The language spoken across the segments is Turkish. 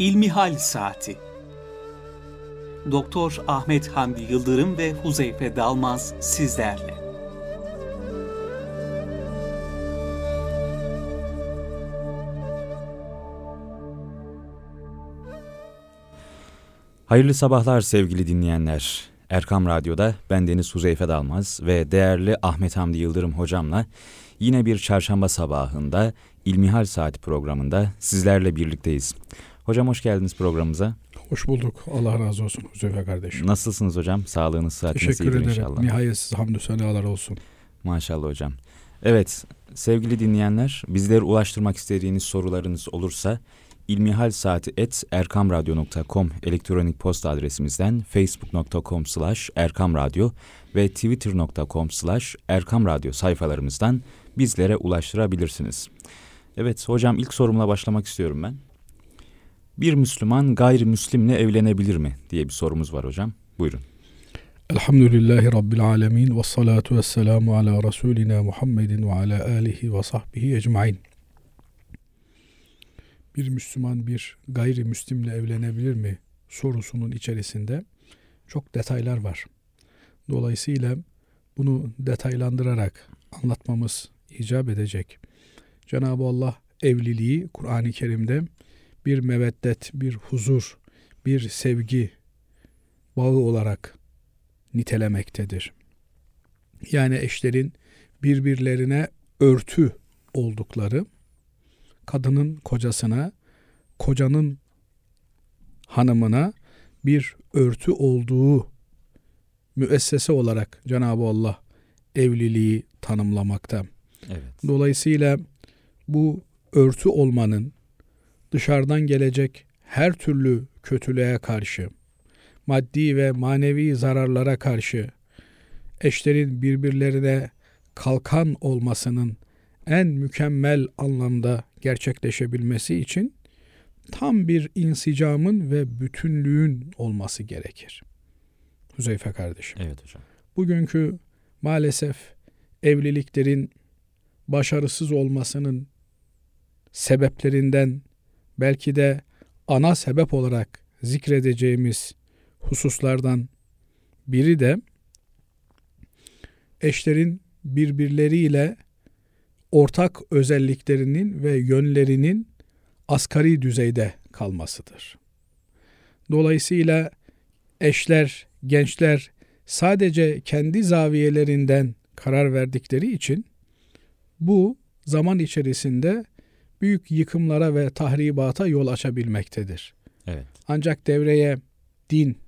İlmihal Saati Doktor Ahmet Hamdi Yıldırım ve Huzeyfe Dalmaz sizlerle. Hayırlı sabahlar sevgili dinleyenler. Erkam Radyo'da ben Deniz Huzeyfe Dalmaz ve değerli Ahmet Hamdi Yıldırım hocamla yine bir çarşamba sabahında İlmihal Saati programında sizlerle birlikteyiz. Hocam hoş geldiniz programımıza. Hoş bulduk. Allah razı olsun Huzeyfe kardeşim. Nasılsınız hocam? Sağlığınız, sıhhatiniz Teşekkür iyidir ederim. inşallah. Nihayetsiz hamdü senalar olsun. Maşallah hocam. Evet sevgili dinleyenler bizleri ulaştırmak istediğiniz sorularınız olursa ilmihalsaati.erkamradyo.com elektronik posta adresimizden facebook.com slash erkamradyo ve twitter.com slash erkamradyo sayfalarımızdan bizlere ulaştırabilirsiniz. Evet hocam ilk sorumla başlamak istiyorum ben. Bir Müslüman gayrimüslimle evlenebilir mi diye bir sorumuz var hocam. Buyurun. Elhamdülillahi Rabbil alemin ve salatu ve selamu ala Resulina Muhammedin ve ala alihi ve sahbihi ecmain. Bir Müslüman bir gayrimüslimle evlenebilir mi sorusunun içerisinde çok detaylar var. Dolayısıyla bunu detaylandırarak anlatmamız icap edecek. Cenab-ı Allah evliliği Kur'an-ı Kerim'de bir meveddet, bir huzur, bir sevgi bağı olarak nitelemektedir. Yani eşlerin birbirlerine örtü oldukları, kadının kocasına, kocanın hanımına bir örtü olduğu müessese olarak Cenab-ı Allah evliliği tanımlamakta. Evet. Dolayısıyla bu örtü olmanın dışarıdan gelecek her türlü kötülüğe karşı, maddi ve manevi zararlara karşı eşlerin birbirlerine kalkan olmasının en mükemmel anlamda gerçekleşebilmesi için tam bir insicamın ve bütünlüğün olması gerekir. Hüzeyfe kardeşim. Evet hocam. Bugünkü maalesef evliliklerin başarısız olmasının sebeplerinden belki de ana sebep olarak zikredeceğimiz hususlardan biri de eşlerin birbirleriyle ortak özelliklerinin ve yönlerinin asgari düzeyde kalmasıdır. Dolayısıyla eşler, gençler sadece kendi zaviyelerinden karar verdikleri için bu zaman içerisinde büyük yıkımlara ve tahribata yol açabilmektedir. Evet. Ancak devreye din,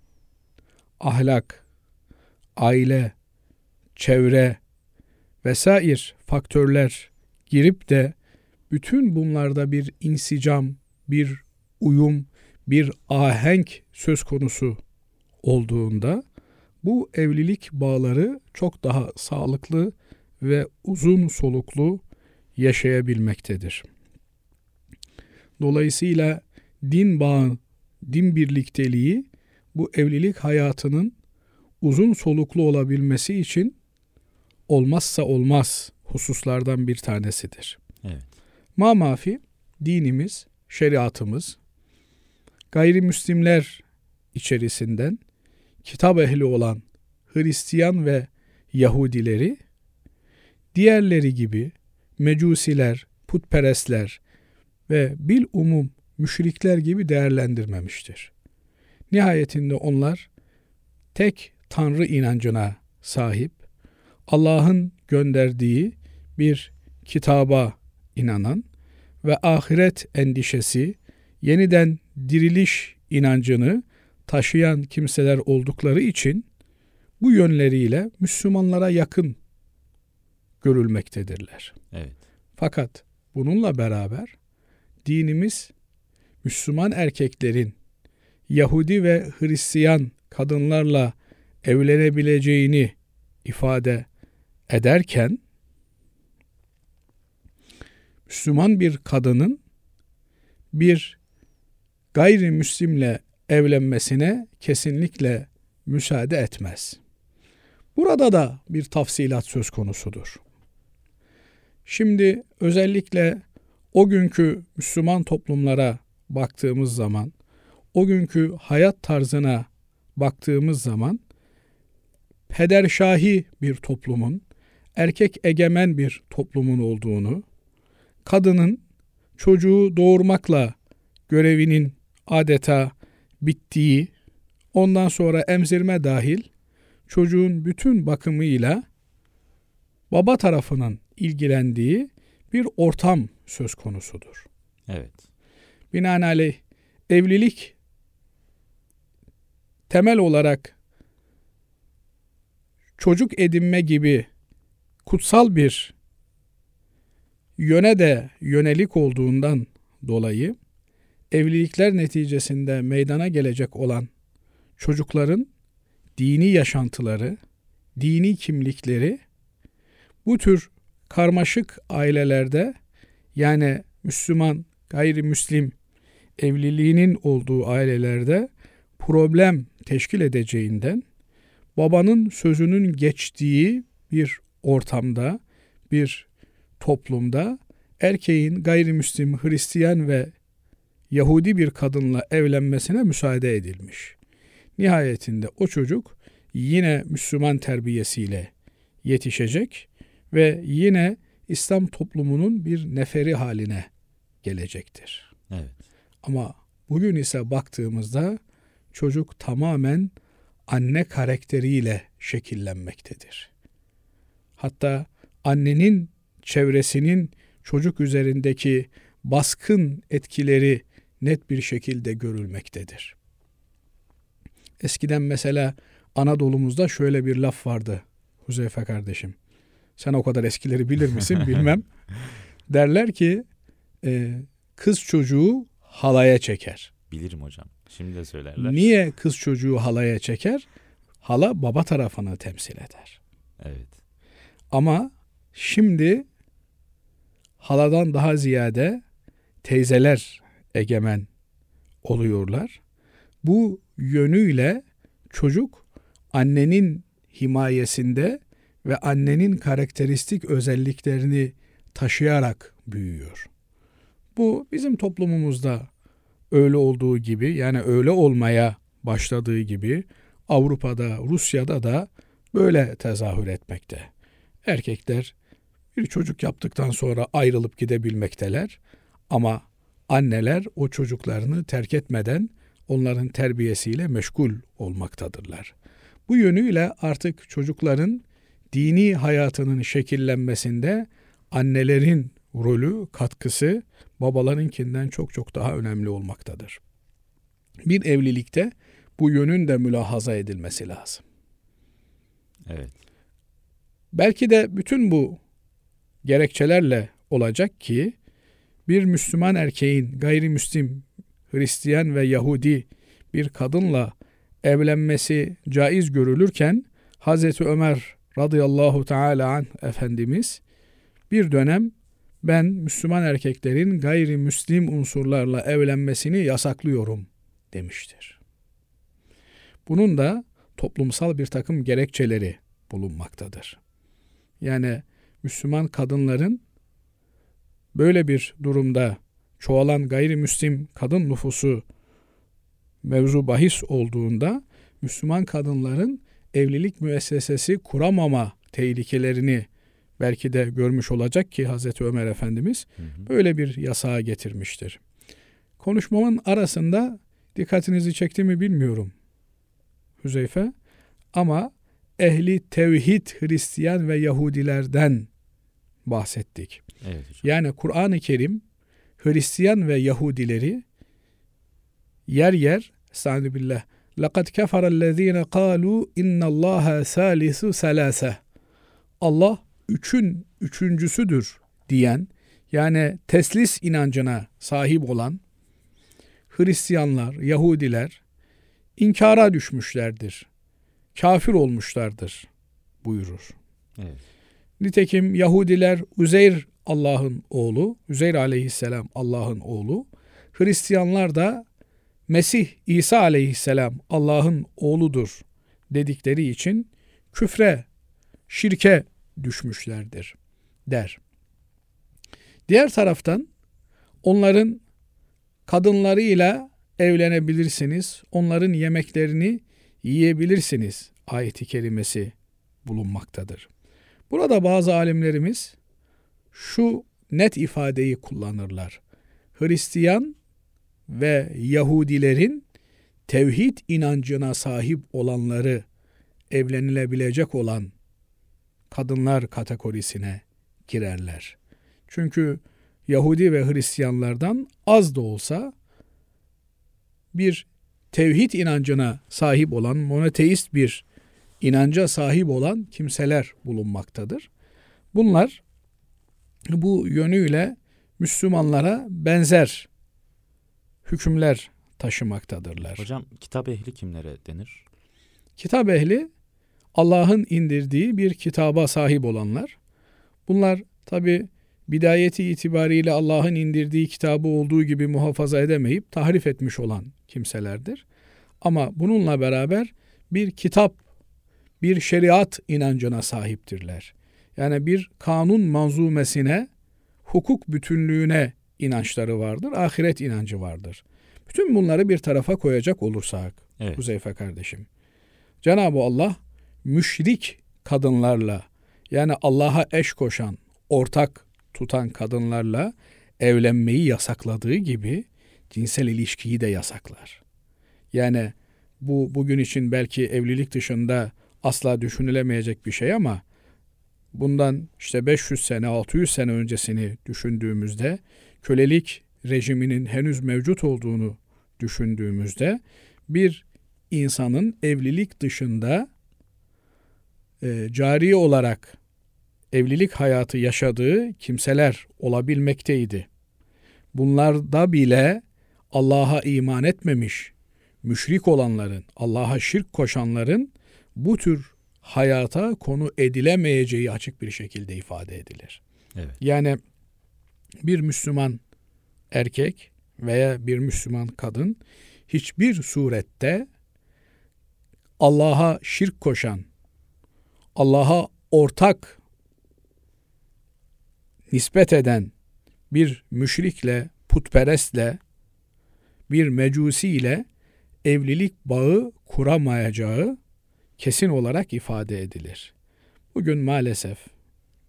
ahlak, aile, çevre vesair faktörler girip de bütün bunlarda bir insicam, bir uyum, bir ahenk söz konusu olduğunda bu evlilik bağları çok daha sağlıklı ve uzun soluklu yaşayabilmektedir. Dolayısıyla din bağı, din birlikteliği bu evlilik hayatının uzun soluklu olabilmesi için olmazsa olmaz hususlardan bir tanesidir. Evet. Ma mafi dinimiz, şeriatımız gayrimüslimler içerisinden kitap ehli olan Hristiyan ve Yahudileri diğerleri gibi mecusiler, putperestler ve bil umum müşrikler gibi değerlendirmemiştir. Nihayetinde onlar tek Tanrı inancına sahip, Allah'ın gönderdiği bir kitaba inanan ve ahiret endişesi, yeniden diriliş inancını taşıyan kimseler oldukları için bu yönleriyle Müslümanlara yakın görülmektedirler. Evet. Fakat bununla beraber dinimiz Müslüman erkeklerin Yahudi ve Hristiyan kadınlarla evlenebileceğini ifade ederken Müslüman bir kadının bir gayrimüslimle evlenmesine kesinlikle müsaade etmez. Burada da bir tafsilat söz konusudur. Şimdi özellikle o günkü Müslüman toplumlara baktığımız zaman o günkü hayat tarzına baktığımız zaman pederşahi bir toplumun, erkek egemen bir toplumun olduğunu, kadının çocuğu doğurmakla görevinin adeta bittiği, ondan emzirme emzirme dahil çocuğun bütün bakımıyla baba tarafının ilgilendiği bir ortam söz konusudur. Evet. Binaenaleyh evlilik temel olarak çocuk edinme gibi kutsal bir yöne de yönelik olduğundan dolayı evlilikler neticesinde meydana gelecek olan çocukların dini yaşantıları, dini kimlikleri bu tür karmaşık ailelerde yani Müslüman, gayrimüslim evliliğinin olduğu ailelerde problem teşkil edeceğinden babanın sözünün geçtiği bir ortamda, bir toplumda erkeğin gayrimüslim, Hristiyan ve Yahudi bir kadınla evlenmesine müsaade edilmiş. Nihayetinde o çocuk yine Müslüman terbiyesiyle yetişecek ve yine İslam toplumunun bir neferi haline gelecektir. Evet. Ama bugün ise baktığımızda çocuk tamamen anne karakteriyle şekillenmektedir. Hatta annenin çevresinin çocuk üzerindeki baskın etkileri net bir şekilde görülmektedir. Eskiden mesela Anadolu'muzda şöyle bir laf vardı Huzeyfe kardeşim. Sen o kadar eskileri bilir misin bilmem. Derler ki e, kız çocuğu halaya çeker. Bilirim hocam. Şimdi de söylerler. Niye kız çocuğu halaya çeker? Hala baba tarafını temsil eder. Evet. Ama şimdi haladan daha ziyade teyzeler egemen oluyorlar. Bu yönüyle çocuk annenin himayesinde ve annenin karakteristik özelliklerini taşıyarak büyüyor. Bu bizim toplumumuzda öyle olduğu gibi yani öyle olmaya başladığı gibi Avrupa'da, Rusya'da da böyle tezahür etmekte. Erkekler bir çocuk yaptıktan sonra ayrılıp gidebilmekteler ama anneler o çocuklarını terk etmeden onların terbiyesiyle meşgul olmaktadırlar. Bu yönüyle artık çocukların dini hayatının şekillenmesinde annelerin rolü, katkısı babalarınkinden çok çok daha önemli olmaktadır. Bir evlilikte bu yönün de mülahaza edilmesi lazım. Evet. Belki de bütün bu gerekçelerle olacak ki bir Müslüman erkeğin gayrimüslim, Hristiyan ve Yahudi bir kadınla evlenmesi caiz görülürken Hazreti Ömer radıyallahu teala an Efendimiz bir dönem ben Müslüman erkeklerin gayrimüslim unsurlarla evlenmesini yasaklıyorum demiştir. Bunun da toplumsal bir takım gerekçeleri bulunmaktadır. Yani Müslüman kadınların böyle bir durumda çoğalan gayrimüslim kadın nüfusu mevzu bahis olduğunda Müslüman kadınların evlilik müessesesi kuramama tehlikelerini belki de görmüş olacak ki Hazreti Ömer Efendimiz hı hı. böyle bir yasağa getirmiştir. Konuşmamın arasında dikkatinizi çekti mi bilmiyorum Hüzeyfe ama ehli tevhid Hristiyan ve Yahudilerden bahsettik. Evet hocam. Yani Kur'an-ı Kerim Hristiyan ve Yahudileri yer yer Estağfirullah. لَقَدْ كَفَرَ الَّذ۪ينَ قَالُوا اِنَّ اللّٰهَ ثَالِثُ سَلَاسَ Allah üçün üçüncüsüdür diyen yani teslis inancına sahip olan Hristiyanlar, Yahudiler inkara düşmüşlerdir. Kafir olmuşlardır buyurur. Evet. Nitekim Yahudiler Uzeyr Allah'ın oğlu, Üzeyr aleyhisselam Allah'ın oğlu. Hristiyanlar da Mesih İsa aleyhisselam Allah'ın oğludur dedikleri için küfre, şirke düşmüşlerdir der. Diğer taraftan onların kadınlarıyla evlenebilirsiniz. Onların yemeklerini yiyebilirsiniz. Ayet-i kerimesi bulunmaktadır. Burada bazı alimlerimiz şu net ifadeyi kullanırlar. Hristiyan ve Yahudilerin tevhid inancına sahip olanları evlenilebilecek olan kadınlar kategorisine girerler. Çünkü Yahudi ve Hristiyanlardan az da olsa bir tevhid inancına sahip olan, monoteist bir inanca sahip olan kimseler bulunmaktadır. Bunlar bu yönüyle Müslümanlara benzer hükümler taşımaktadırlar. Hocam kitap ehli kimlere denir? Kitap ehli Allah'ın indirdiği bir kitaba sahip olanlar. Bunlar tabi bidayeti itibariyle Allah'ın indirdiği kitabı olduğu gibi muhafaza edemeyip tahrif etmiş olan kimselerdir. Ama bununla beraber bir kitap, bir şeriat inancına sahiptirler. Yani bir kanun manzumesine, hukuk bütünlüğüne inançları vardır, ahiret inancı vardır. Bütün bunları bir tarafa koyacak olursak, evet. Huzeyfe kardeşim, Cenab-ı Allah müşrik kadınlarla yani Allah'a eş koşan, ortak tutan kadınlarla evlenmeyi yasakladığı gibi cinsel ilişkiyi de yasaklar. Yani bu bugün için belki evlilik dışında asla düşünülemeyecek bir şey ama bundan işte 500 sene 600 sene öncesini düşündüğümüzde kölelik rejiminin henüz mevcut olduğunu düşündüğümüzde bir insanın evlilik dışında e, cari olarak evlilik hayatı yaşadığı kimseler olabilmekteydi. Bunlarda bile Allah'a iman etmemiş, müşrik olanların, Allah'a şirk koşanların bu tür hayata konu edilemeyeceği açık bir şekilde ifade edilir. Evet. Yani bir Müslüman erkek veya bir Müslüman kadın hiçbir surette Allah'a şirk koşan, Allah'a ortak nispet eden bir müşrikle, putperestle, bir mecusiyle evlilik bağı kuramayacağı kesin olarak ifade edilir. Bugün maalesef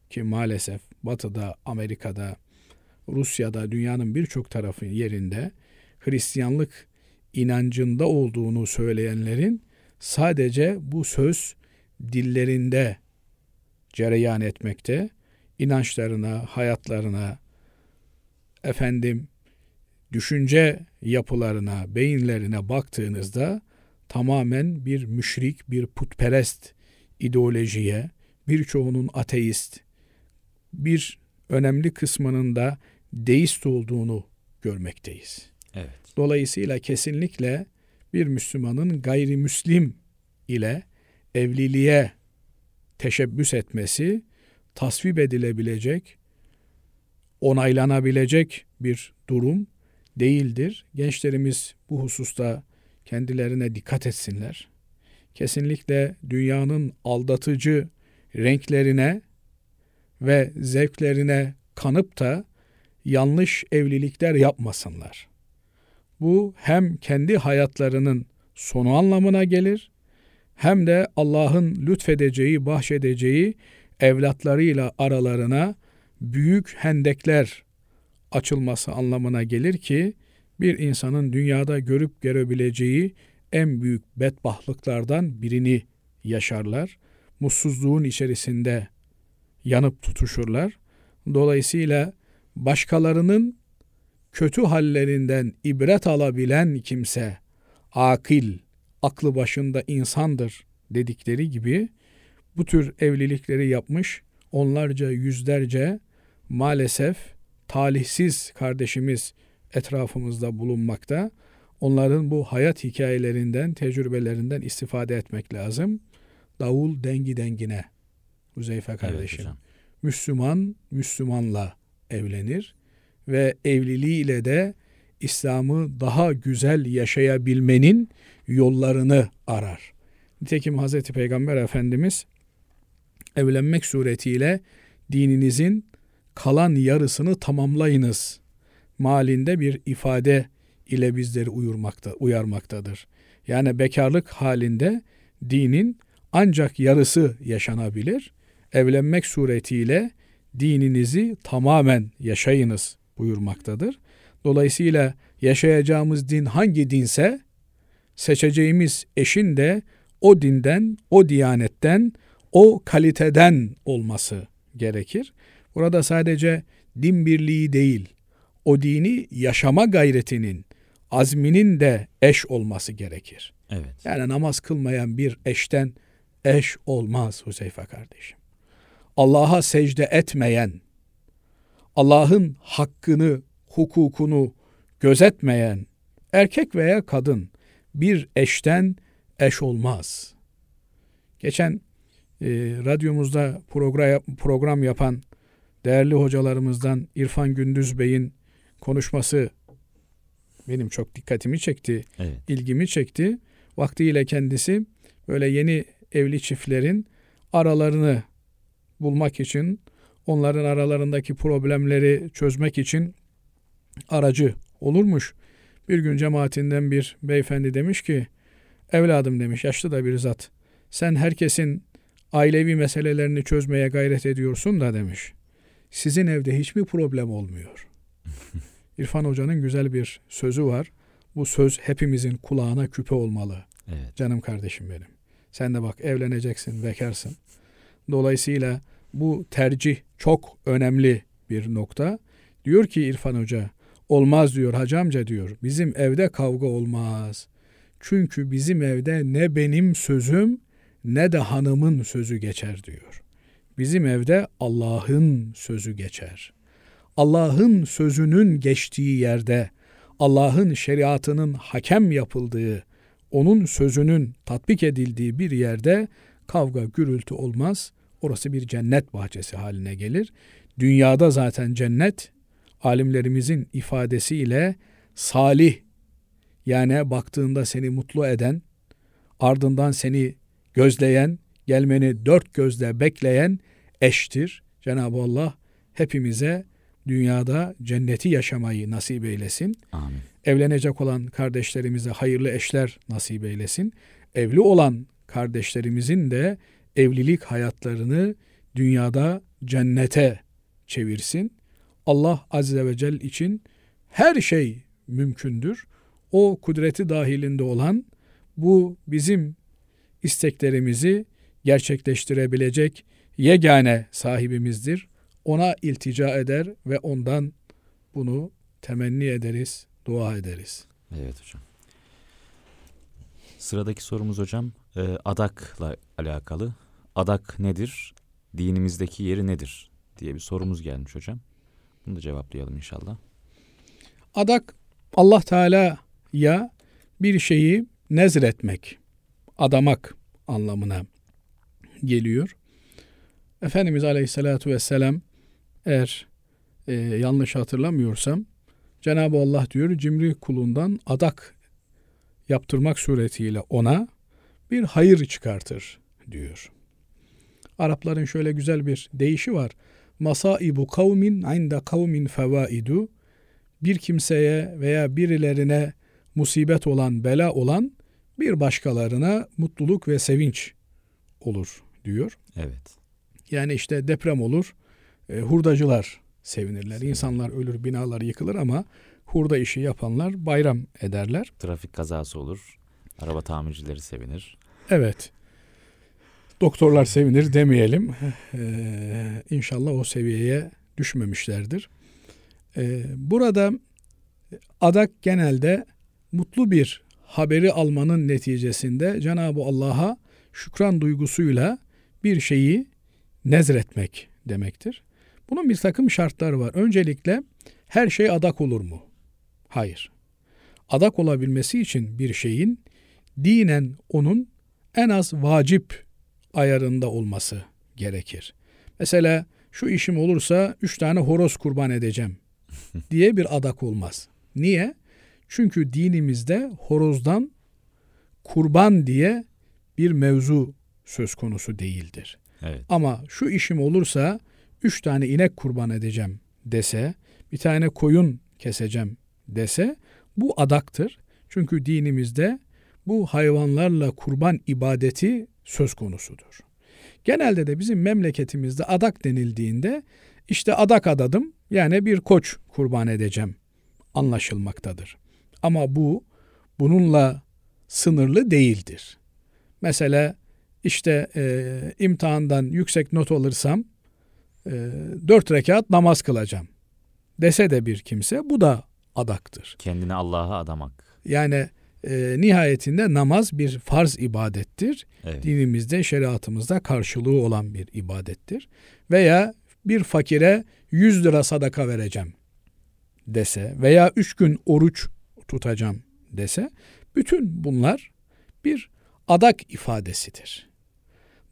ki maalesef Batı'da, Amerika'da, Rusya'da, dünyanın birçok tarafı yerinde Hristiyanlık inancında olduğunu söyleyenlerin sadece bu söz dillerinde cereyan etmekte, inançlarına, hayatlarına, efendim düşünce yapılarına, beyinlerine baktığınızda tamamen bir müşrik, bir putperest ideolojiye, birçoğunun ateist, bir önemli kısmının da deist olduğunu görmekteyiz. Evet. Dolayısıyla kesinlikle bir Müslümanın gayrimüslim ile evliliğe teşebbüs etmesi tasvip edilebilecek, onaylanabilecek bir durum değildir. Gençlerimiz bu hususta kendilerine dikkat etsinler. Kesinlikle dünyanın aldatıcı renklerine ve zevklerine kanıp da yanlış evlilikler yapmasınlar. Bu hem kendi hayatlarının sonu anlamına gelir hem de Allah'ın lütfedeceği, bahşedeceği evlatlarıyla aralarına büyük hendekler açılması anlamına gelir ki bir insanın dünyada görüp görebileceği en büyük bedbahtlıklardan birini yaşarlar. Mutsuzluğun içerisinde yanıp tutuşurlar. Dolayısıyla başkalarının kötü hallerinden ibret alabilen kimse akil, aklı başında insandır dedikleri gibi bu tür evlilikleri yapmış onlarca yüzlerce maalesef talihsiz kardeşimiz etrafımızda bulunmakta. Onların bu hayat hikayelerinden, tecrübelerinden istifade etmek lazım. Davul dengi dengine. Huzeyfe kardeşim. Evet Müslüman Müslümanla evlenir ve evliliğiyle de İslam'ı daha güzel yaşayabilmenin yollarını arar. Nitekim Hazreti Peygamber Efendimiz evlenmek suretiyle dininizin kalan yarısını tamamlayınız malinde bir ifade ile bizleri uyurmakta, uyarmaktadır. Yani bekarlık halinde dinin ancak yarısı yaşanabilir. Evlenmek suretiyle dininizi tamamen yaşayınız buyurmaktadır. Dolayısıyla yaşayacağımız din hangi dinse seçeceğimiz eşin de o dinden, o diyanetten, o kaliteden olması gerekir. Burada sadece din birliği değil, o dini yaşama gayretinin, azminin de eş olması gerekir. Evet. Yani namaz kılmayan bir eşten eş olmaz Huzeyfe kardeşim. Allah'a secde etmeyen, Allah'ın hakkını, hukukunu gözetmeyen erkek veya kadın bir eşten eş olmaz. Geçen e, radyomuzda program, program yapan değerli hocalarımızdan İrfan Gündüz Bey'in konuşması benim çok dikkatimi çekti, Evet. ilgimi çekti. Vaktiyle kendisi böyle yeni evli çiftlerin aralarını bulmak için, onların aralarındaki problemleri çözmek için aracı olurmuş. Bir gün cemaatinden bir beyefendi demiş ki, evladım demiş, yaşlı da bir zat, sen herkesin ailevi meselelerini çözmeye gayret ediyorsun da demiş. Sizin evde hiçbir problem olmuyor. İrfan Hoca'nın güzel bir sözü var. Bu söz hepimizin kulağına küpe olmalı. Evet. Canım kardeşim benim. Sen de bak evleneceksin, bekarsın. Dolayısıyla bu tercih çok önemli bir nokta. Diyor ki İrfan Hoca, olmaz diyor hacı amca diyor. Bizim evde kavga olmaz. Çünkü bizim evde ne benim sözüm ne de hanımın sözü geçer diyor. Bizim evde Allah'ın sözü geçer. Allah'ın sözünün geçtiği yerde, Allah'ın şeriatının hakem yapıldığı, onun sözünün tatbik edildiği bir yerde kavga gürültü olmaz. Orası bir cennet bahçesi haline gelir. Dünyada zaten cennet alimlerimizin ifadesiyle salih yani baktığında seni mutlu eden, ardından seni gözleyen, gelmeni dört gözle bekleyen eştir. Cenab-ı Allah hepimize dünyada cenneti yaşamayı nasip eylesin. Amin. Evlenecek olan kardeşlerimize hayırlı eşler nasip eylesin. Evli olan kardeşlerimizin de evlilik hayatlarını dünyada cennete çevirsin. Allah Azze ve Celle için her şey mümkündür. O kudreti dahilinde olan bu bizim isteklerimizi gerçekleştirebilecek yegane sahibimizdir. Ona iltica eder ve ondan bunu temenni ederiz, dua ederiz. Evet hocam. Sıradaki sorumuz hocam e, adakla alakalı. Adak nedir? Dinimizdeki yeri nedir? diye bir sorumuz gelmiş hocam. Bunu da cevaplayalım inşallah. Adak Allah Teala'ya bir şeyi nezretmek, adamak anlamına geliyor. Efendimiz Aleyhisselatü Vesselam eğer e, yanlış hatırlamıyorsam Cenab-ı Allah diyor cimri kulundan adak yaptırmak suretiyle ona bir hayır çıkartır diyor. Arapların şöyle güzel bir deyişi var. Masaibu kavmin inde kavmin fevaidu bir kimseye veya birilerine musibet olan, bela olan bir başkalarına mutluluk ve sevinç olur diyor. Evet. Yani işte deprem olur, e, hurdacılar sevinirler. İnsanlar ölür, binalar yıkılır ama hurda işi yapanlar bayram ederler. Trafik kazası olur. Araba tamircileri sevinir. Evet. Doktorlar sevinir demeyelim. Ee, inşallah o seviyeye düşmemişlerdir. Ee, burada adak genelde mutlu bir haberi almanın neticesinde Cenab-ı Allah'a şükran duygusuyla bir şeyi nezretmek demektir. Bunun bir takım şartları var. Öncelikle her şey adak olur mu? Hayır. Adak olabilmesi için bir şeyin dinen onun en az vacip ayarında olması gerekir. Mesela şu işim olursa üç tane horoz kurban edeceğim diye bir adak olmaz. Niye? Çünkü dinimizde horozdan kurban diye bir mevzu söz konusu değildir. Evet. Ama şu işim olursa üç tane inek kurban edeceğim dese, bir tane koyun keseceğim dese Bu adaktır. Çünkü dinimizde bu hayvanlarla kurban ibadeti söz konusudur. Genelde de bizim memleketimizde adak denildiğinde işte adak adadım yani bir koç kurban edeceğim anlaşılmaktadır. Ama bu bununla sınırlı değildir. Mesela işte e, imtihandan yüksek not alırsam e, dört rekat namaz kılacağım dese de bir kimse bu da adaktır. Kendini Allah'a adamak. Yani e, nihayetinde namaz bir farz ibadettir. Evet. Dinimizde, şeriatımızda karşılığı olan bir ibadettir. Veya bir fakire 100 lira sadaka vereceğim dese veya 3 gün oruç tutacağım dese bütün bunlar bir adak ifadesidir.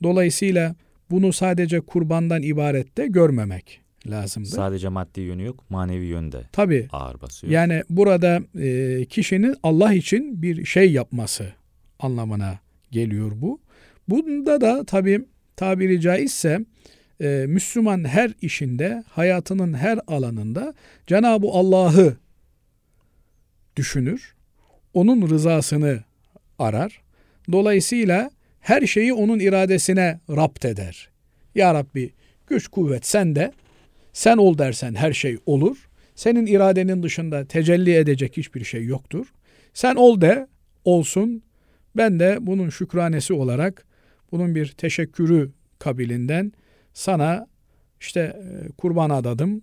Dolayısıyla bunu sadece kurbandan ibaret de görmemek lazımdır. Sadece maddi yönü yok, manevi yönü de Tabii ağır basıyor. yani burada e, kişinin Allah için bir şey yapması anlamına geliyor bu. Bunda da tabii tabiri caizse e, Müslüman her işinde, hayatının her alanında Cenab-ı Allah'ı düşünür. Onun rızasını arar. Dolayısıyla her şeyi onun iradesine rapt eder. Ya Rabbi güç kuvvet sende. Sen ol dersen her şey olur. Senin iradenin dışında tecelli edecek hiçbir şey yoktur. Sen ol de olsun. Ben de bunun şükranesi olarak bunun bir teşekkürü kabilinden sana işte e, kurban adadım.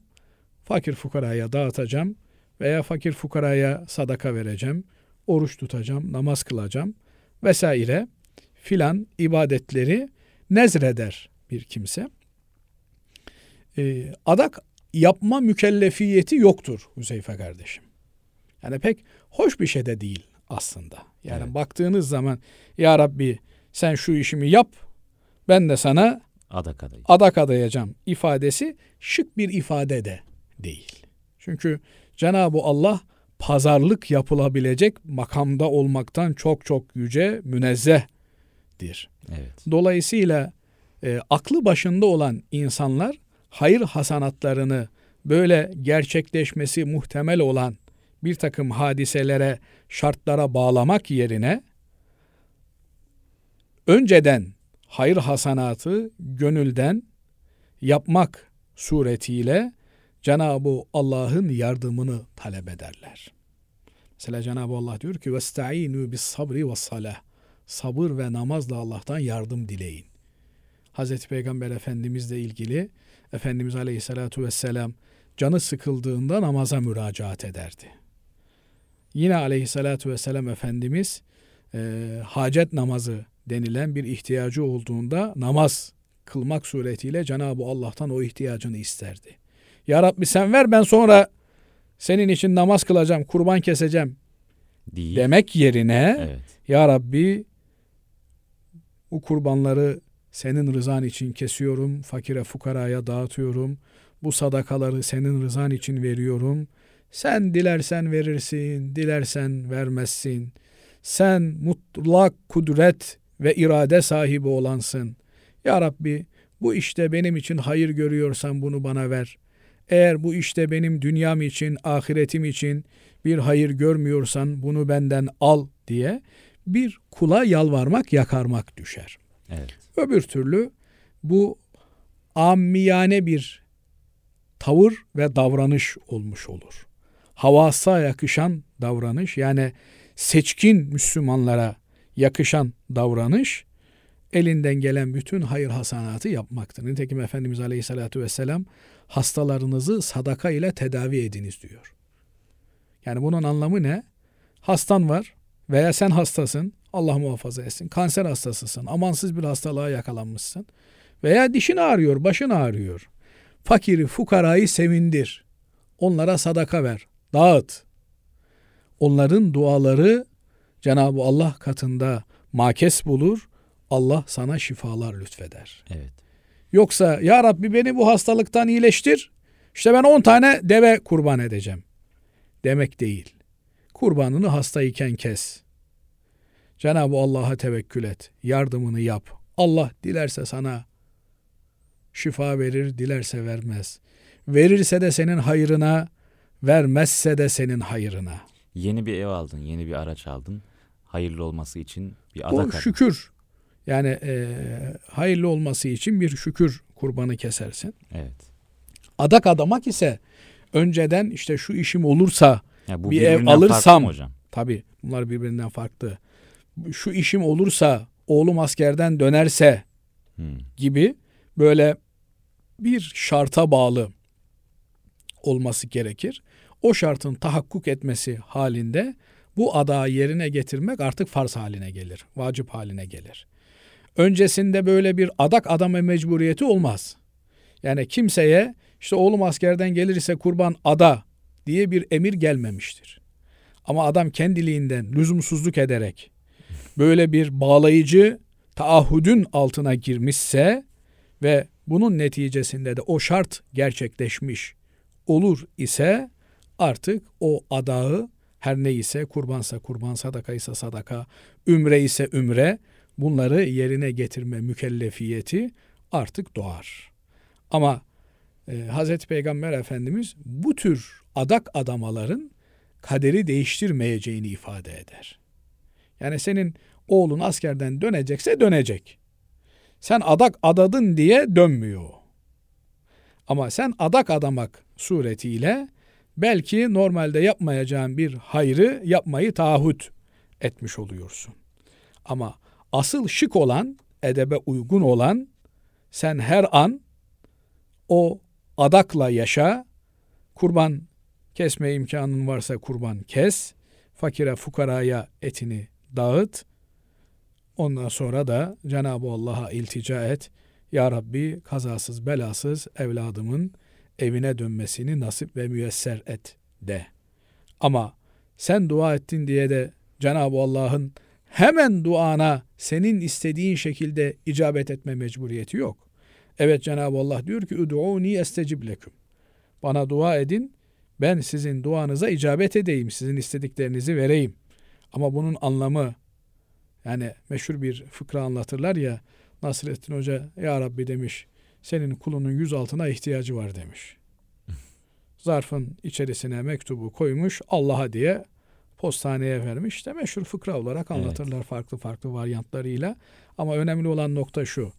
Fakir fukaraya dağıtacağım veya fakir fukaraya sadaka vereceğim. Oruç tutacağım, namaz kılacağım vesaire filan ibadetleri nezreder bir kimse. Ee, adak yapma mükellefiyeti yoktur Huzeyfe kardeşim. Yani pek hoş bir şey de değil aslında. Yani Evet. baktığınız zaman ya Rabbi sen şu işimi yap ben de sana Adak adayı. adak adayacağım ifadesi şık bir ifade de değil. Çünkü Cenab-ı Allah pazarlık yapılabilecek makamda olmaktan çok çok yüce münezzehtir. Evet. Dolayısıyla e, aklı başında olan insanlar hayır hasanatlarını böyle gerçekleşmesi muhtemel olan bir takım hadiselere, şartlara bağlamak yerine önceden hayır hasanatı gönülden yapmak suretiyle Cenab-ı Allah'ın yardımını talep ederler. Mesela Cenab-ı Allah diyor ki vestainu bis sabri ve salah. Sabır ve namazla Allah'tan yardım dileyin. Hazreti Peygamber Efendimizle ilgili Efendimiz Aleyhisselatü Vesselam canı sıkıldığında namaza müracaat ederdi. Yine Aleyhisselatü Vesselam Efendimiz e, hacet namazı denilen bir ihtiyacı olduğunda namaz kılmak suretiyle Cenab-ı Allah'tan o ihtiyacını isterdi. Ya Rabbi sen ver ben sonra senin için namaz kılacağım, kurban keseceğim Değil. demek yerine Evet. Ya Rabbi bu kurbanları senin rızan için kesiyorum, fakire fukaraya dağıtıyorum. Bu sadakaları senin rızan için veriyorum. Sen dilersen verirsin, dilersen vermezsin. Sen mutlak kudret ve irade sahibi olansın. Ya Rabbi bu işte benim için hayır görüyorsan bunu bana ver. Eğer bu işte benim dünyam için, ahiretim için bir hayır görmüyorsan bunu benden al diye bir kula yalvarmak, yakarmak düşer. Evet. Öbür türlü bu ammiyane bir tavır ve davranış olmuş olur. Havasa yakışan davranış yani seçkin Müslümanlara yakışan davranış elinden gelen bütün hayır hasanatı yapmaktır. Nitekim Efendimiz Aleyhisselatü Vesselam hastalarınızı sadaka ile tedavi ediniz diyor. Yani bunun anlamı ne? Hastan var veya sen hastasın. Allah muhafaza etsin. Kanser hastasısın. Amansız bir hastalığa yakalanmışsın. Veya dişin ağrıyor, başın ağrıyor. Fakiri, fukarayı sevindir. Onlara sadaka ver. Dağıt. Onların duaları Cenab-ı Allah katında makes bulur. Allah sana şifalar lütfeder. Evet. Yoksa ya Rabbi beni bu hastalıktan iyileştir. İşte ben 10 tane deve kurban edeceğim. Demek değil. Kurbanını hastayken kes. Cenab-ı Allah'a tevekkül et. Yardımını yap. Allah dilerse sana şifa verir, dilerse vermez. Verirse de senin hayrına, vermezse de senin hayrına. Yeni bir ev aldın, yeni bir araç aldın. Hayırlı olması için bir O adak adın. şükür. Yani e, hayırlı olması için bir şükür kurbanı kesersin. Evet. Adak adamak ise önceden işte şu işim olursa Ya bu Bir ev alırsam- hocam? tabi bunlar birbirinden farklı. Şu işim olursa oğlum askerden dönerse Hmm. gibi böyle bir şarta bağlı olması gerekir. O şartın tahakkuk etmesi halinde bu adağı yerine getirmek artık farz haline gelir, vacip haline gelir. Öncesinde böyle bir adak adama mecburiyeti olmaz. Yani kimseye işte oğlum askerden gelirse kurban ada diye bir emir gelmemiştir. Ama adam kendiliğinden lüzumsuzluk ederek böyle bir bağlayıcı taahhüdün altına girmişse ve bunun neticesinde de o şart gerçekleşmiş olur ise artık o adağı her neyse kurbansa kurban sadaka ise sadaka ümre ise ümre bunları yerine getirme mükellefiyeti artık doğar. Ama e, Hazreti Peygamber Efendimiz bu tür adak adamaların kaderi değiştirmeyeceğini ifade eder. Yani senin oğlun askerden dönecekse dönecek. Sen adak adadın diye dönmüyor. Ama sen adak adamak suretiyle belki normalde yapmayacağın bir hayrı yapmayı taahhüt etmiş oluyorsun. Ama asıl şık olan, edebe uygun olan sen her an o adakla yaşa, kurban kesme imkanın varsa kurban kes, fakire fukaraya etini dağıt. Ondan sonra da Cenab-ı Allah'a iltica et. Ya Rabbi kazasız belasız evladımın evine dönmesini nasip ve müyesser et de. Ama sen dua ettin diye de Cenab-ı Allah'ın hemen duana senin istediğin şekilde icabet etme mecburiyeti yok. Evet Cenab-ı Allah diyor ki Ud'uni estecib leküm. Bana dua edin ben sizin duanıza icabet edeyim. Sizin istediklerinizi vereyim. Ama bunun anlamı yani meşhur bir fıkra anlatırlar ya Nasrettin Hoca ya Rabbi demiş senin kulunun yüz altına ihtiyacı var demiş. Zarfın içerisine mektubu koymuş Allah'a diye postaneye vermiş. İşte meşhur fıkra olarak anlatırlar farklı farklı varyantlarıyla. Ama önemli olan nokta şu.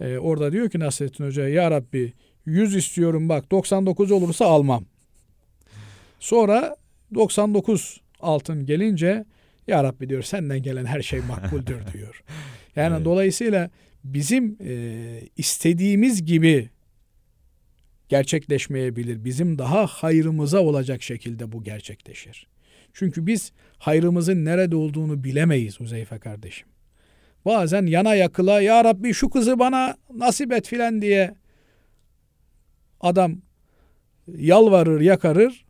Ee, orada diyor ki Nasrettin Hoca ya Rabbi 100 istiyorum bak 99 olursa almam. Sonra 99 altın gelince ya Rabbi diyor senden gelen her şey makbuldür diyor. Yani Evet. dolayısıyla bizim e, istediğimiz gibi gerçekleşmeyebilir. Bizim daha hayrımıza olacak şekilde bu gerçekleşir. Çünkü biz hayrımızın nerede olduğunu bilemeyiz Huzeyfe kardeşim. Bazen yana yakıla ya Rabbi şu kızı bana nasip et filan diye adam yalvarır yakarır.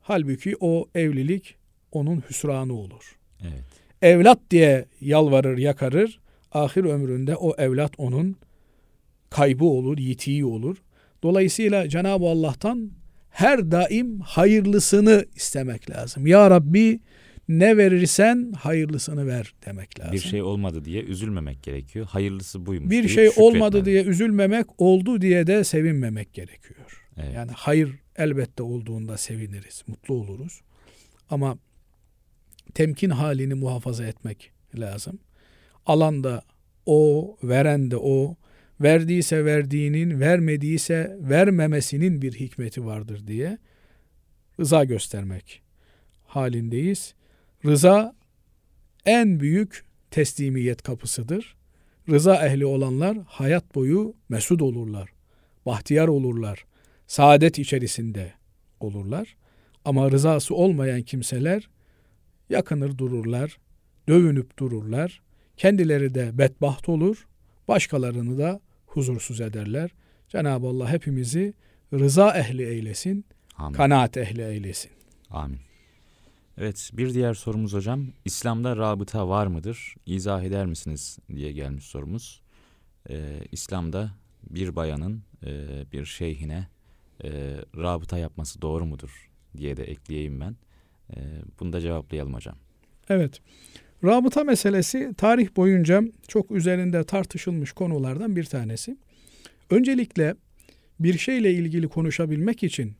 Halbuki o evlilik onun hüsranı olur. Evet. Evlat diye yalvarır yakarır. Ahir ömründe o evlat onun kaybı olur, yitiği olur. Dolayısıyla Cenab-ı Allah'tan her daim hayırlısını istemek lazım. Ya Rabbi ne verirsen hayırlısını ver demek lazım. Bir şey olmadı diye üzülmemek gerekiyor. Hayırlısı buymuş. bir şey olmadı diye üzülmemek, oldu diye de sevinmemek gerekiyor. Evet. Yani hayır elbette olduğunda seviniriz, mutlu oluruz. Ama temkin halini muhafaza etmek lazım. Alan da o, veren de o, verdiyse verdiğinin, vermediyse vermemesinin bir hikmeti vardır diye rıza göstermek halindeyiz. Rıza en büyük teslimiyet kapısıdır. Rıza ehli olanlar hayat boyu mesut olurlar, bahtiyar olurlar, saadet içerisinde olurlar. Ama rızası olmayan kimseler yakınır dururlar, dövünüp dururlar. Kendileri de bedbaht olur, başkalarını da huzursuz ederler. Cenab-ı Allah hepimizi rıza ehli eylesin, Amin. kanaat ehli eylesin. Amin. Evet bir diğer sorumuz hocam. İslam'da rabıta var mıdır? İzah eder misiniz diye gelmiş sorumuz. Ee, İslam'da bir bayanın e, bir şeyhine e, rabıta yapması doğru mudur diye de ekleyeyim ben. E, bunu da cevaplayalım hocam. Evet. Rabıta meselesi tarih boyunca çok üzerinde tartışılmış konulardan bir tanesi. Öncelikle bir şeyle ilgili konuşabilmek için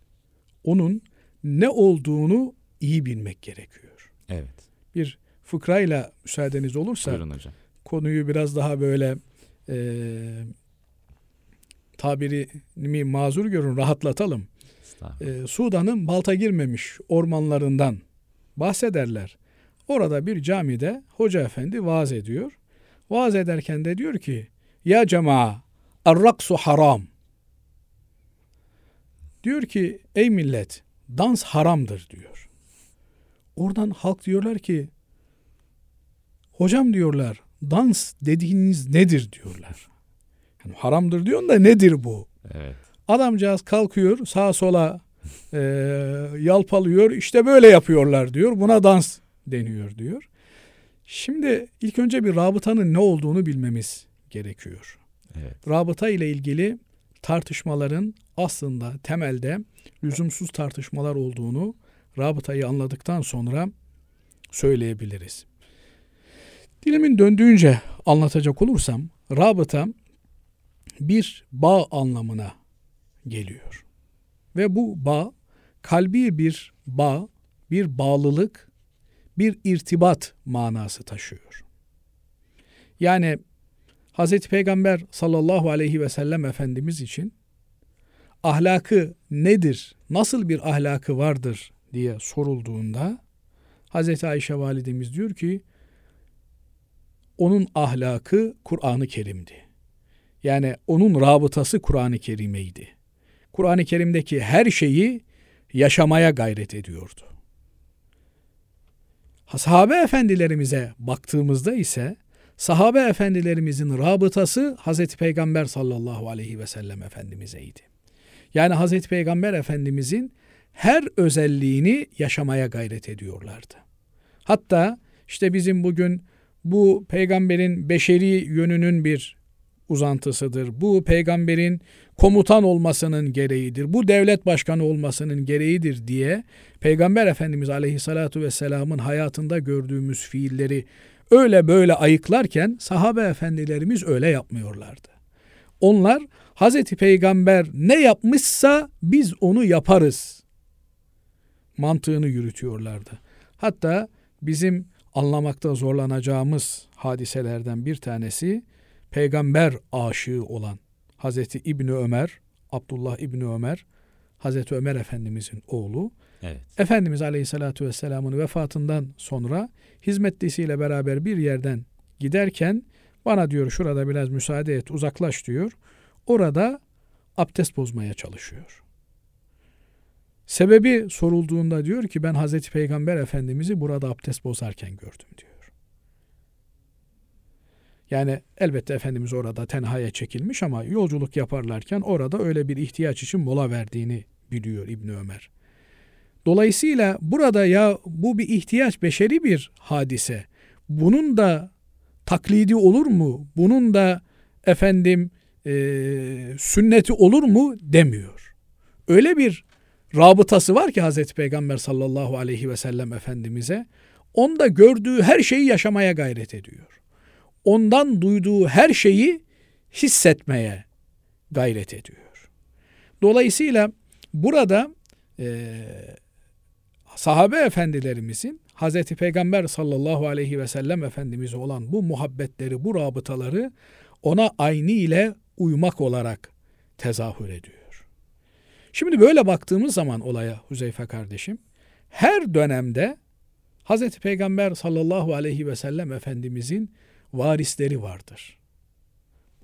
onun ne olduğunu iyi bilmek gerekiyor. Evet. Bir fıkrayla müsaadeniz olursa Buyurun hocam. konuyu biraz daha böyle e, tabirimi mazur görün rahatlatalım. E, Sudan'ın balta girmemiş ormanlarından bahsederler. Orada bir camide hoca efendi vaaz ediyor. Vaaz ederken de diyor ki ya cema arraksu haram. Diyor ki ey millet dans haramdır diyor. Oradan halk diyorlar ki hocam diyorlar dans dediğiniz nedir diyorlar. Yani haramdır diyorsun da nedir bu? Evet. Adamcağız kalkıyor sağa sola e, yalpalıyor işte böyle yapıyorlar diyor buna dans deniyor diyor. Şimdi ilk önce bir rabıtanın ne olduğunu bilmemiz gerekiyor. Evet. Rabıta ile ilgili tartışmaların aslında temelde lüzumsuz tartışmalar olduğunu rabıtayı anladıktan sonra söyleyebiliriz. Dilimin döndüğünce anlatacak olursam rabıta bir bağ anlamına geliyor. Ve bu bağ kalbi bir bağ, bir bağlılık, bir irtibat manası taşıyor. Yani Hz. Peygamber sallallahu aleyhi ve sellem Efendimiz için ahlakı nedir, nasıl bir ahlakı vardır diye sorulduğunda Hz. Ayşe validemiz diyor ki onun ahlakı Kur'an-ı Kerim'di. Yani onun rabıtası Kur'an-ı Kerim'eydi. Kur'an-ı Kerim'deki her şeyi yaşamaya gayret ediyordu. Sahabe efendilerimize baktığımızda ise sahabe efendilerimizin rabıtası Hazreti Peygamber sallallahu aleyhi ve sellem Efendimizeydi. Yani Hazreti Peygamber Efendimizin her özelliğini yaşamaya gayret ediyorlardı. Hatta işte bizim bugün bu peygamberin beşeri yönünün bir uzantısıdır. Bu peygamberin komutan olmasının gereğidir. Bu devlet başkanı olmasının gereğidir diye Peygamber Efendimiz Aleyhissalatu vesselamın hayatında gördüğümüz fiilleri öyle böyle ayıklarken sahabe efendilerimiz öyle yapmıyorlardı. Onlar Hazreti Peygamber ne yapmışsa biz onu yaparız mantığını yürütüyorlardı. Hatta bizim anlamakta zorlanacağımız hadiselerden bir tanesi peygamber aşığı olan Hazreti İbni Ömer, Abdullah İbni Ömer, Hazreti Ömer Efendimizin oğlu. Evet. Efendimiz Aleyhisselatü Vesselam'ın vefatından sonra hizmetlisiyle beraber bir yerden giderken bana diyor şurada biraz müsaade et uzaklaş diyor. Orada abdest bozmaya çalışıyor. Sebebi sorulduğunda diyor ki ben Hazreti Peygamber Efendimiz'i burada abdest bozarken gördüm diyor. Yani elbette Efendimiz orada tenhaya çekilmiş ama yolculuk yaparlarken orada öyle bir ihtiyaç için mola verdiğini biliyor İbni Ömer. Dolayısıyla burada ya bu bir ihtiyaç beşeri bir hadise. Bunun da taklidi olur mu? Bunun da efendim e, sünneti olur mu demiyor. Öyle bir rabıtası var ki Hazreti Peygamber sallallahu aleyhi ve sellem Efendimiz'e onda gördüğü her şeyi yaşamaya gayret ediyor. Ondan duyduğu her şeyi hissetmeye gayret ediyor. Dolayısıyla burada e, sahabe efendilerimizin Hazreti Peygamber sallallahu aleyhi ve sellem Efendimiz'e olan bu muhabbetleri, bu rabıtaları ona aynı ile uymak olarak tezahür ediyor. Şimdi böyle baktığımız zaman olaya Huzeyfe kardeşim, her dönemde Hazreti Peygamber sallallahu aleyhi ve sellem Efendimizin varisleri vardır.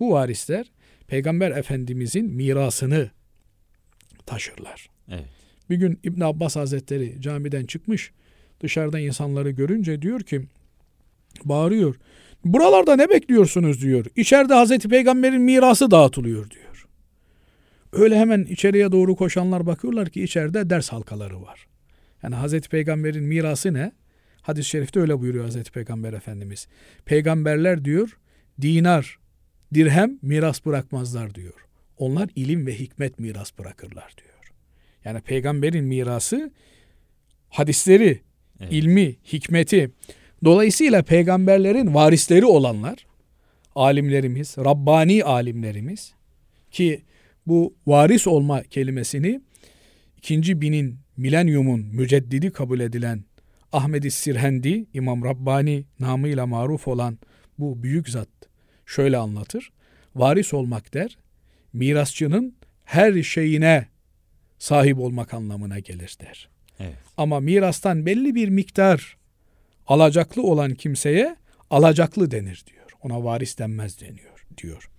Bu varisler Peygamber Efendimizin mirasını taşırlar. Evet. Bir gün İbn Abbas Hazretleri camiden çıkmış. Dışarıda insanları görünce diyor ki bağırıyor. Buralarda ne bekliyorsunuz diyor. İçeride Hazreti Peygamber'in mirası dağıtılıyor diyor. Öyle hemen içeriye doğru koşanlar bakıyorlar ki içeride ders halkaları var. Yani Hazreti Peygamber'in mirası ne? Hadis-i şerifte öyle buyuruyor Hazreti Peygamber Efendimiz. Peygamberler diyor dinar, dirhem miras bırakmazlar diyor. Onlar ilim ve hikmet miras bırakırlar diyor. Yani peygamberin mirası hadisleri, Evet. ilmi, hikmeti. Dolayısıyla peygamberlerin varisleri olanlar, alimlerimiz, Rabbani alimlerimiz ki bu varis olma kelimesini ikinci binin milenyumun müceddidi kabul edilen Ahmed-i Sirhendi, İmam Rabbani namıyla maruf olan bu büyük zat şöyle anlatır. Varis olmak der, mirasçının her şeyine sahip olmak anlamına gelir der. Evet. Ama mirastan belli bir miktar alacaklı olan kimseye alacaklı denir diyor. Ona varis denmez deniyor diyor.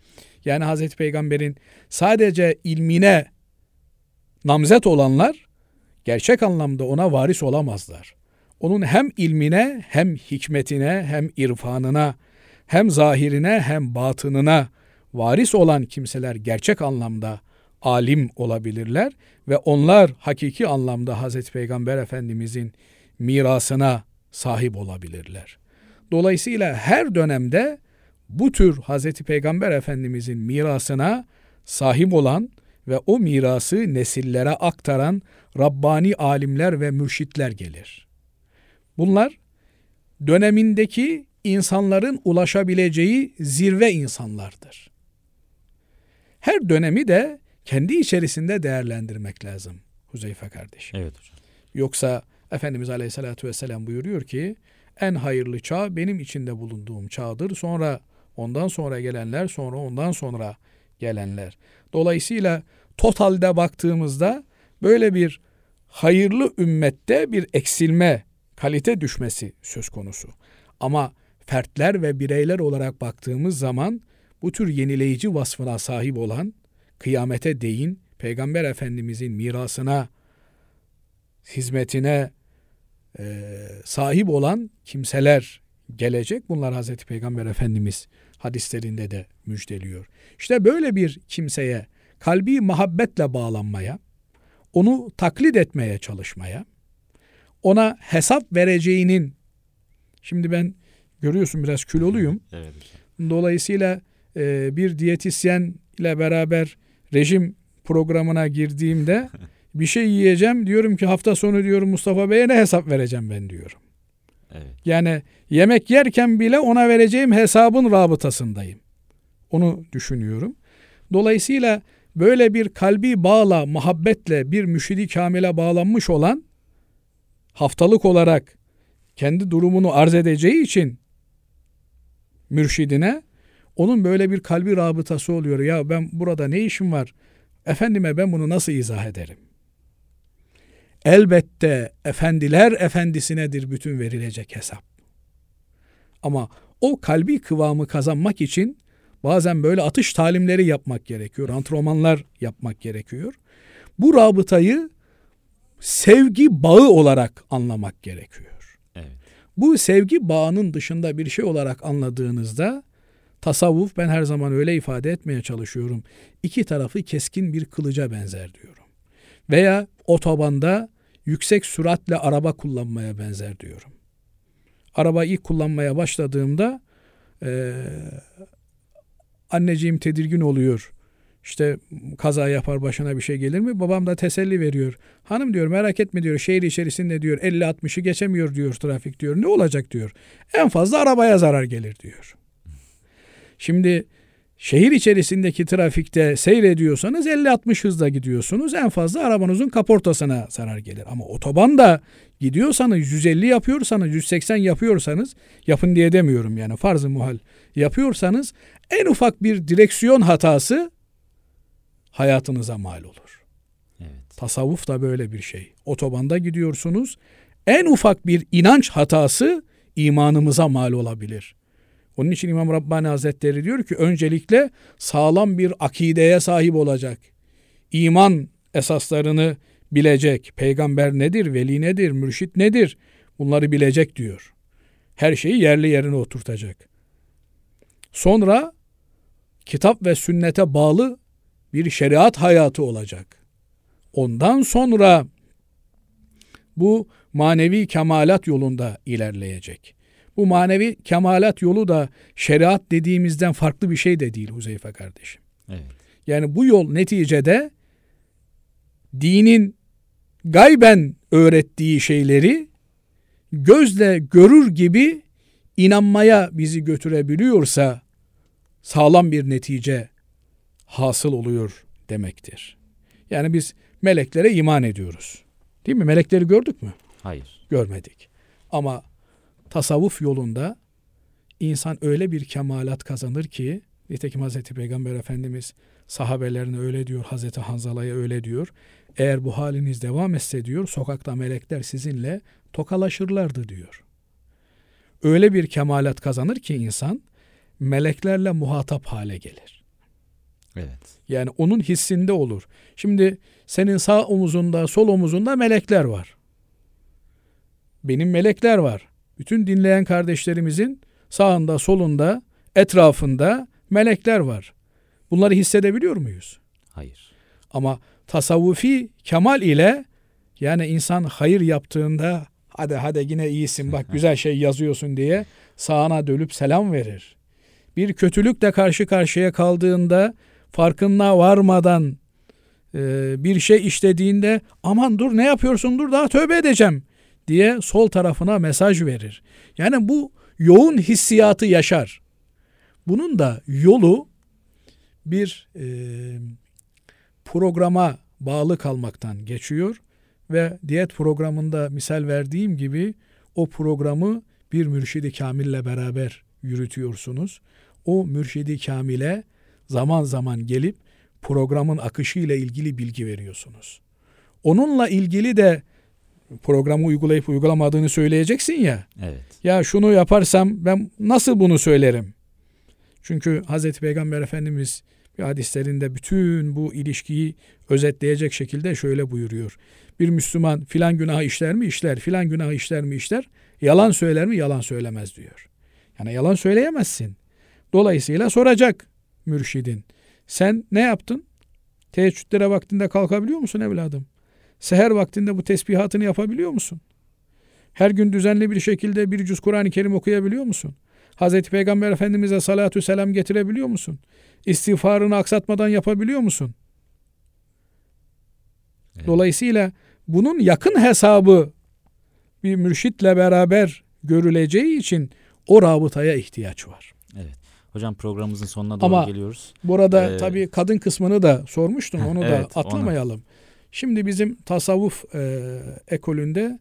Yani Hazreti Peygamber'in sadece ilmine namzet olanlar gerçek anlamda ona varis olamazlar. Onun hem ilmine hem hikmetine hem irfanına hem zahirine hem batınına varis olan kimseler gerçek anlamda alim olabilirler ve onlar hakiki anlamda Hazreti Peygamber Efendimizin mirasına sahip olabilirler. Dolayısıyla her dönemde bu tür Hazreti Peygamber Efendimizin mirasına sahip olan ve o mirası nesillere aktaran Rabbani alimler ve mürşitler gelir. Bunlar dönemindeki insanların ulaşabileceği zirve insanlardır. Her dönemi de kendi içerisinde değerlendirmek lazım Huzeyfe kardeşim. Evet hocam. Yoksa Efendimiz Aleyhisselatü Vesselam buyuruyor ki en hayırlı çağ benim içinde bulunduğum çağdır. Sonra ondan sonra gelenler sonra ondan sonra gelenler. Dolayısıyla totalde baktığımızda böyle bir hayırlı ümmette bir eksilme, kalite düşmesi söz konusu. Ama fertler ve bireyler olarak baktığımız zaman bu tür yenileyici vasfına sahip olan kıyamete değin Peygamber Efendimizin mirasına, hizmetine e, sahip olan kimseler gelecek. Bunlar Hazreti Peygamber Efendimiz hadislerinde de müjdeliyor. İşte böyle bir kimseye kalbi muhabbetle bağlanmaya, onu taklit etmeye çalışmaya, ona hesap vereceğinin, şimdi ben görüyorsun biraz kiloluyum. Evet. Dolayısıyla e, bir diyetisyen ile beraber rejim programına girdiğimde bir şey yiyeceğim diyorum ki hafta sonu diyorum Mustafa Bey'e ne hesap vereceğim ben diyorum. Evet. Yani yemek yerken bile ona vereceğim hesabın rabıtasındayım. Onu düşünüyorum. Dolayısıyla böyle bir kalbi bağla, muhabbetle bir müşidi kamile bağlanmış olan haftalık olarak kendi durumunu arz edeceği için mürşidine onun böyle bir kalbi rabıtası oluyor. Ya ben burada ne işim var? Efendime ben bunu nasıl izah ederim? Elbette efendiler efendisinedir bütün verilecek hesap. Ama o kalbi kıvamı kazanmak için bazen böyle atış talimleri yapmak gerekiyor. Antrenmanlar yapmak gerekiyor. Bu rabıtayı sevgi bağı olarak anlamak gerekiyor. Evet. Bu sevgi bağının dışında bir şey olarak anladığınızda tasavvuf ben her zaman öyle ifade etmeye çalışıyorum. İki tarafı keskin bir kılıca benzer diyorum. Veya otobanda yüksek süratle araba kullanmaya benzer diyorum. Araba ilk kullanmaya başladığımda e, anneciğim tedirgin oluyor. İşte kaza yapar başına bir şey gelir mi? Babam da teselli veriyor. Hanım diyor merak etme diyor şehir içerisinde diyor 50-60'ı geçemiyor diyor trafik diyor. Ne olacak diyor. En fazla arabaya zarar gelir diyor. Şimdi şehir içerisindeki trafikte seyrediyorsanız 50-60 hızla gidiyorsunuz. En fazla arabanızın kaportasına zarar gelir. Ama otobanda gidiyorsanız 150 yapıyorsanız 180 yapıyorsanız yapın diye demiyorum yani farz-ı muhal yapıyorsanız en ufak bir direksiyon hatası hayatınıza mal olur. Evet. Tasavvuf da böyle bir şey. Otobanda gidiyorsunuz. En ufak bir inanç hatası imanımıza mal olabilir. Onun için İmam Rabbani Hazretleri diyor ki öncelikle sağlam bir akideye sahip olacak. İman esaslarını bilecek. Peygamber nedir, veli nedir, mürşit nedir? Bunları bilecek diyor. Her şeyi yerli yerine oturtacak. Sonra kitap ve sünnete bağlı bir şeriat hayatı olacak. Ondan sonra bu manevi kemalat yolunda ilerleyecek. Bu manevi kemalat yolu da şeriat dediğimizden farklı bir şey de değil Huzeyfe kardeşim. Evet. Yani bu yol neticede dinin gayben öğrettiği şeyleri gözle görür gibi inanmaya bizi götürebiliyorsa sağlam bir netice hasıl oluyor demektir. Yani biz meleklere iman ediyoruz. Değil mi? Melekleri gördük mü? Hayır. Görmedik. Ama tasavvuf yolunda insan öyle bir kemalat kazanır ki nitekim Hazreti Peygamber Efendimiz sahabelerine öyle diyor, Hazreti Hanzala'ya öyle diyor. Eğer bu haliniz devam etse diyor, sokakta melekler sizinle tokalaşırlardı diyor. Öyle bir kemalat kazanır ki insan meleklerle muhatap hale gelir. Evet. Yani onun hissinde olur. Şimdi senin sağ omuzunda, sol omuzunda melekler var. Benim melekler var. Bütün dinleyen kardeşlerimizin sağında, solunda, etrafında melekler var. Bunları hissedebiliyor muyuz? Hayır. Ama tasavvufi kemal ile yani insan hayır yaptığında hadi hadi yine iyisin bak güzel şey yazıyorsun diye sağına dönüp selam verir. Bir kötülükle karşı karşıya kaldığında farkına varmadan e, bir şey işlediğinde aman dur ne yapıyorsun dur daha tövbe edeceğim diye sol tarafına mesaj verir. Yani bu yoğun hissiyatı yaşar. Bunun da yolu bir e, programa bağlı kalmaktan geçiyor ve diyet programında misal verdiğim gibi o programı bir mürşidi kamille beraber yürütüyorsunuz. O mürşidi kamile zaman zaman gelip programın akışı ile ilgili bilgi veriyorsunuz. Onunla ilgili de programı uygulayıp uygulamadığını söyleyeceksin ya. Evet. Ya şunu yaparsam ben nasıl bunu söylerim? Çünkü Hazreti Peygamber Efendimiz bir hadislerinde bütün bu ilişkiyi özetleyecek şekilde şöyle buyuruyor. Bir Müslüman filan günah işler mi? işler. Filan günah işler mi? işler. Yalan söyler mi? Yalan söylemez diyor. Yani yalan söyleyemezsin. Dolayısıyla soracak mürşidin. Sen ne yaptın? Teheccüdlere vaktinde kalkabiliyor musun evladım? Seher vaktinde bu tesbihatını yapabiliyor musun? Her gün düzenli bir şekilde bir cüz Kur'an-ı Kerim okuyabiliyor musun? Hazreti Peygamber Efendimiz'e salatü selam getirebiliyor musun? İstiğfarını aksatmadan yapabiliyor musun? Evet. Dolayısıyla bunun yakın hesabı bir mürşitle beraber görüleceği için o rabıtaya ihtiyaç var. Evet. Hocam programımızın sonuna doğru Ama- geliyoruz. Burada Ee, tabii kadın kısmını da sormuştun. Onu da Evet, atlamayalım. Şimdi bizim tasavvuf e, ekolünde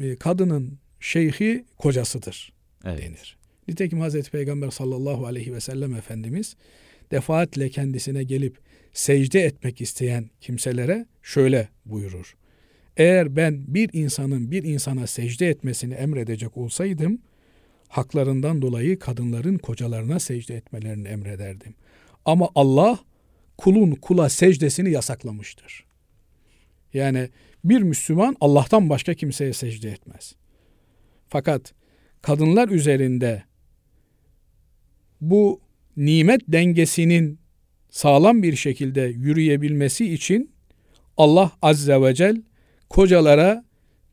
e, kadının şeyhi kocasıdır Evet. denir. Nitekim Hazreti Peygamber sallallahu aleyhi ve sellem Efendimiz defaatle kendisine gelip secde etmek isteyen kimselere şöyle buyurur. Eğer ben bir insanın bir insana secde etmesini emredecek olsaydım, haklarından dolayı kadınların kocalarına secde etmelerini emrederdim. Ama Allah kulun kula secdesini yasaklamıştır. Yani bir Müslüman Allah'tan başka kimseye secde etmez. Fakat kadınlar üzerinde bu nimet dengesinin sağlam bir şekilde yürüyebilmesi için Allah azze ve cel kocalara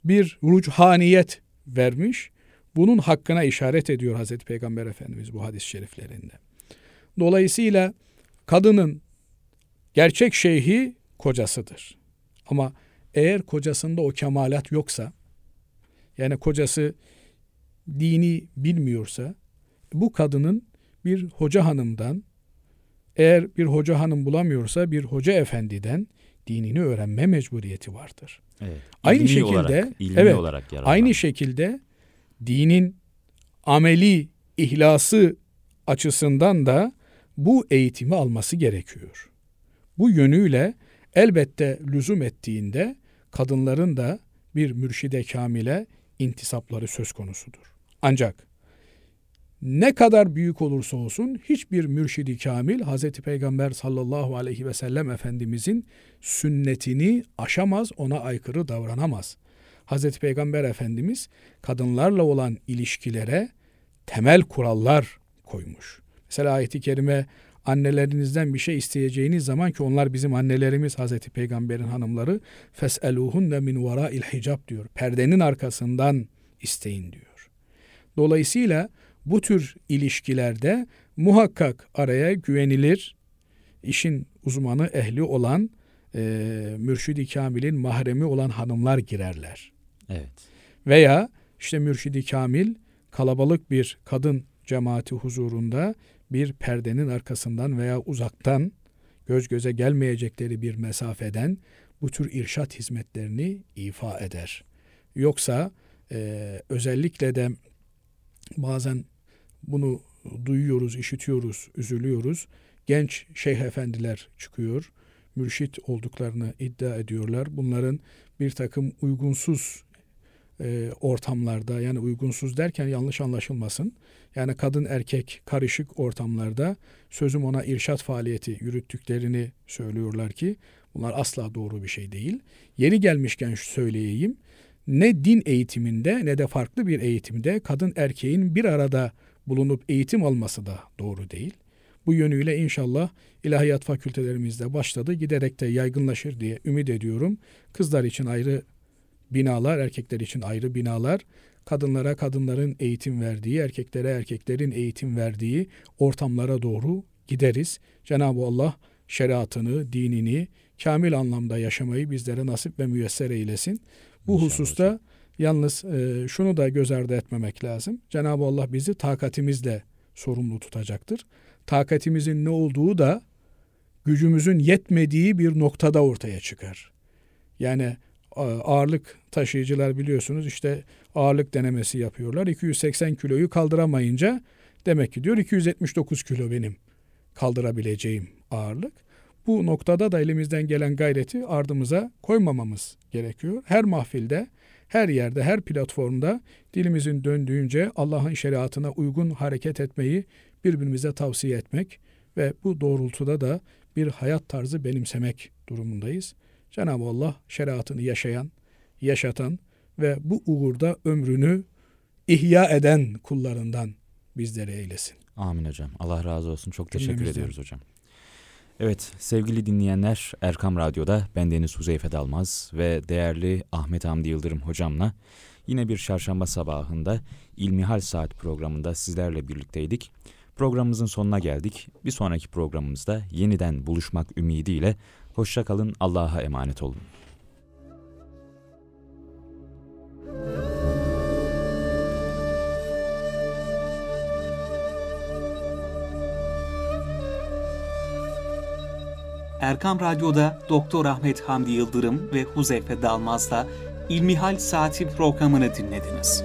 bir ruchaniyet vermiş. Bunun hakkına işaret ediyor Hazreti Peygamber Efendimiz bu hadis-i şeriflerinde. Dolayısıyla kadının gerçek şeyhi kocasıdır. Ama eğer kocasında o kemalat yoksa, yani kocası dini bilmiyorsa, bu kadının bir hoca hanımdan, eğer bir hoca hanım bulamıyorsa bir hoca efendiden dinini öğrenme mecburiyeti vardır. Evet. Aynı İlmi şekilde- olarak, ilmi evet, olarak. Aynı şekilde dinin ameli ihlası açısından da bu eğitimi alması gerekiyor. Bu yönüyle elbette lüzum ettiğinde kadınların da bir mürşide kamile intisapları söz konusudur. Ancak ne kadar büyük olursa olsun hiçbir mürşidi kamil Hz. Peygamber sallallahu aleyhi ve sellem Efendimizin sünnetini aşamaz, ona aykırı davranamaz. Hz. Peygamber Efendimiz kadınlarla olan ilişkilere temel kurallar koymuş. Mesela ayeti kerime annelerinizden bir şey isteyeceğiniz zaman ki onlar bizim annelerimiz Hazreti Peygamber'in hanımları fes'eluhunne min vara'il hicab diyor. Perdenin arkasından isteyin diyor. Dolayısıyla bu tür ilişkilerde muhakkak araya güvenilir, işin uzmanı, ehli olan, e, mürşidi kamilin mahremi olan hanımlar girerler. Evet. Veya işte mürşidi kamil kalabalık bir kadın cemaati huzurunda bir perdenin arkasından veya uzaktan göz göze gelmeyecekleri bir mesafeden bu tür irşat hizmetlerini ifa eder. Yoksa e, özellikle de bazen bunu duyuyoruz, işitiyoruz, üzülüyoruz. Genç şeyh efendiler çıkıyor, mürşit olduklarını iddia ediyorlar. Bunların bir takım uygunsuz e, ortamlarda yani uygunsuz derken yanlış anlaşılmasın. Yani kadın erkek karışık ortamlarda sözüm ona irşat faaliyeti yürüttüklerini söylüyorlar ki bunlar asla doğru bir şey değil. Yeri gelmişken söyleyeyim. Ne din eğitiminde ne de farklı bir eğitimde kadın erkeğin bir arada bulunup eğitim alması da doğru değil. Bu yönüyle inşallah ilahiyat fakültelerimizde başladı. Giderek de yaygınlaşır diye ümit ediyorum. Kızlar için ayrı binalar, erkekler için ayrı binalar, kadınlara kadınların eğitim verdiği, erkeklere erkeklerin eğitim verdiği ortamlara doğru gideriz. Cenab-ı Allah şeriatını, dinini kamil anlamda yaşamayı bizlere nasip ve müyesser eylesin. Bu İnşallah hususta hocam. yalnız e, şunu da göz ardı etmemek lazım. Cenab-ı Allah bizi takatimizle sorumlu tutacaktır. Takatimizin ne olduğu da gücümüzün yetmediği bir noktada ortaya çıkar. Yani ağırlık taşıyıcılar biliyorsunuz işte ağırlık denemesi yapıyorlar. 280 kiloyu kaldıramayınca demek ki diyor 279 kilo benim kaldırabileceğim ağırlık. Bu noktada da elimizden gelen gayreti ardımıza koymamamız gerekiyor. Her mahfilde, her yerde, her platformda dilimizin döndüğünce Allah'ın şeriatına uygun hareket etmeyi birbirimize tavsiye etmek ve bu doğrultuda da bir hayat tarzı benimsemek durumundayız. Cenab-ı Allah şeriatını yaşayan, yaşatan ve bu uğurda ömrünü ihya eden kullarından bizleri eylesin. Amin hocam. Allah razı olsun. Çok teşekkür Cümlemizden. ediyoruz hocam. Evet sevgili dinleyenler Erkam Radyo'da bendeniz Huzeyfe Dalmaz ve değerli Ahmet Hamdi Yıldırım hocamla yine bir çarşamba sabahında İlmihal Saat programında sizlerle birlikteydik. Programımızın sonuna geldik. Bir sonraki programımızda yeniden buluşmak ümidiyle hoşça kalın Allah'a emanet olun. Erkam Radyo'da Doktor Ahmet Hamdi Yıldırım ve Huzeyfe Dalmaz'la İlmihal Saati programını dinlediniz.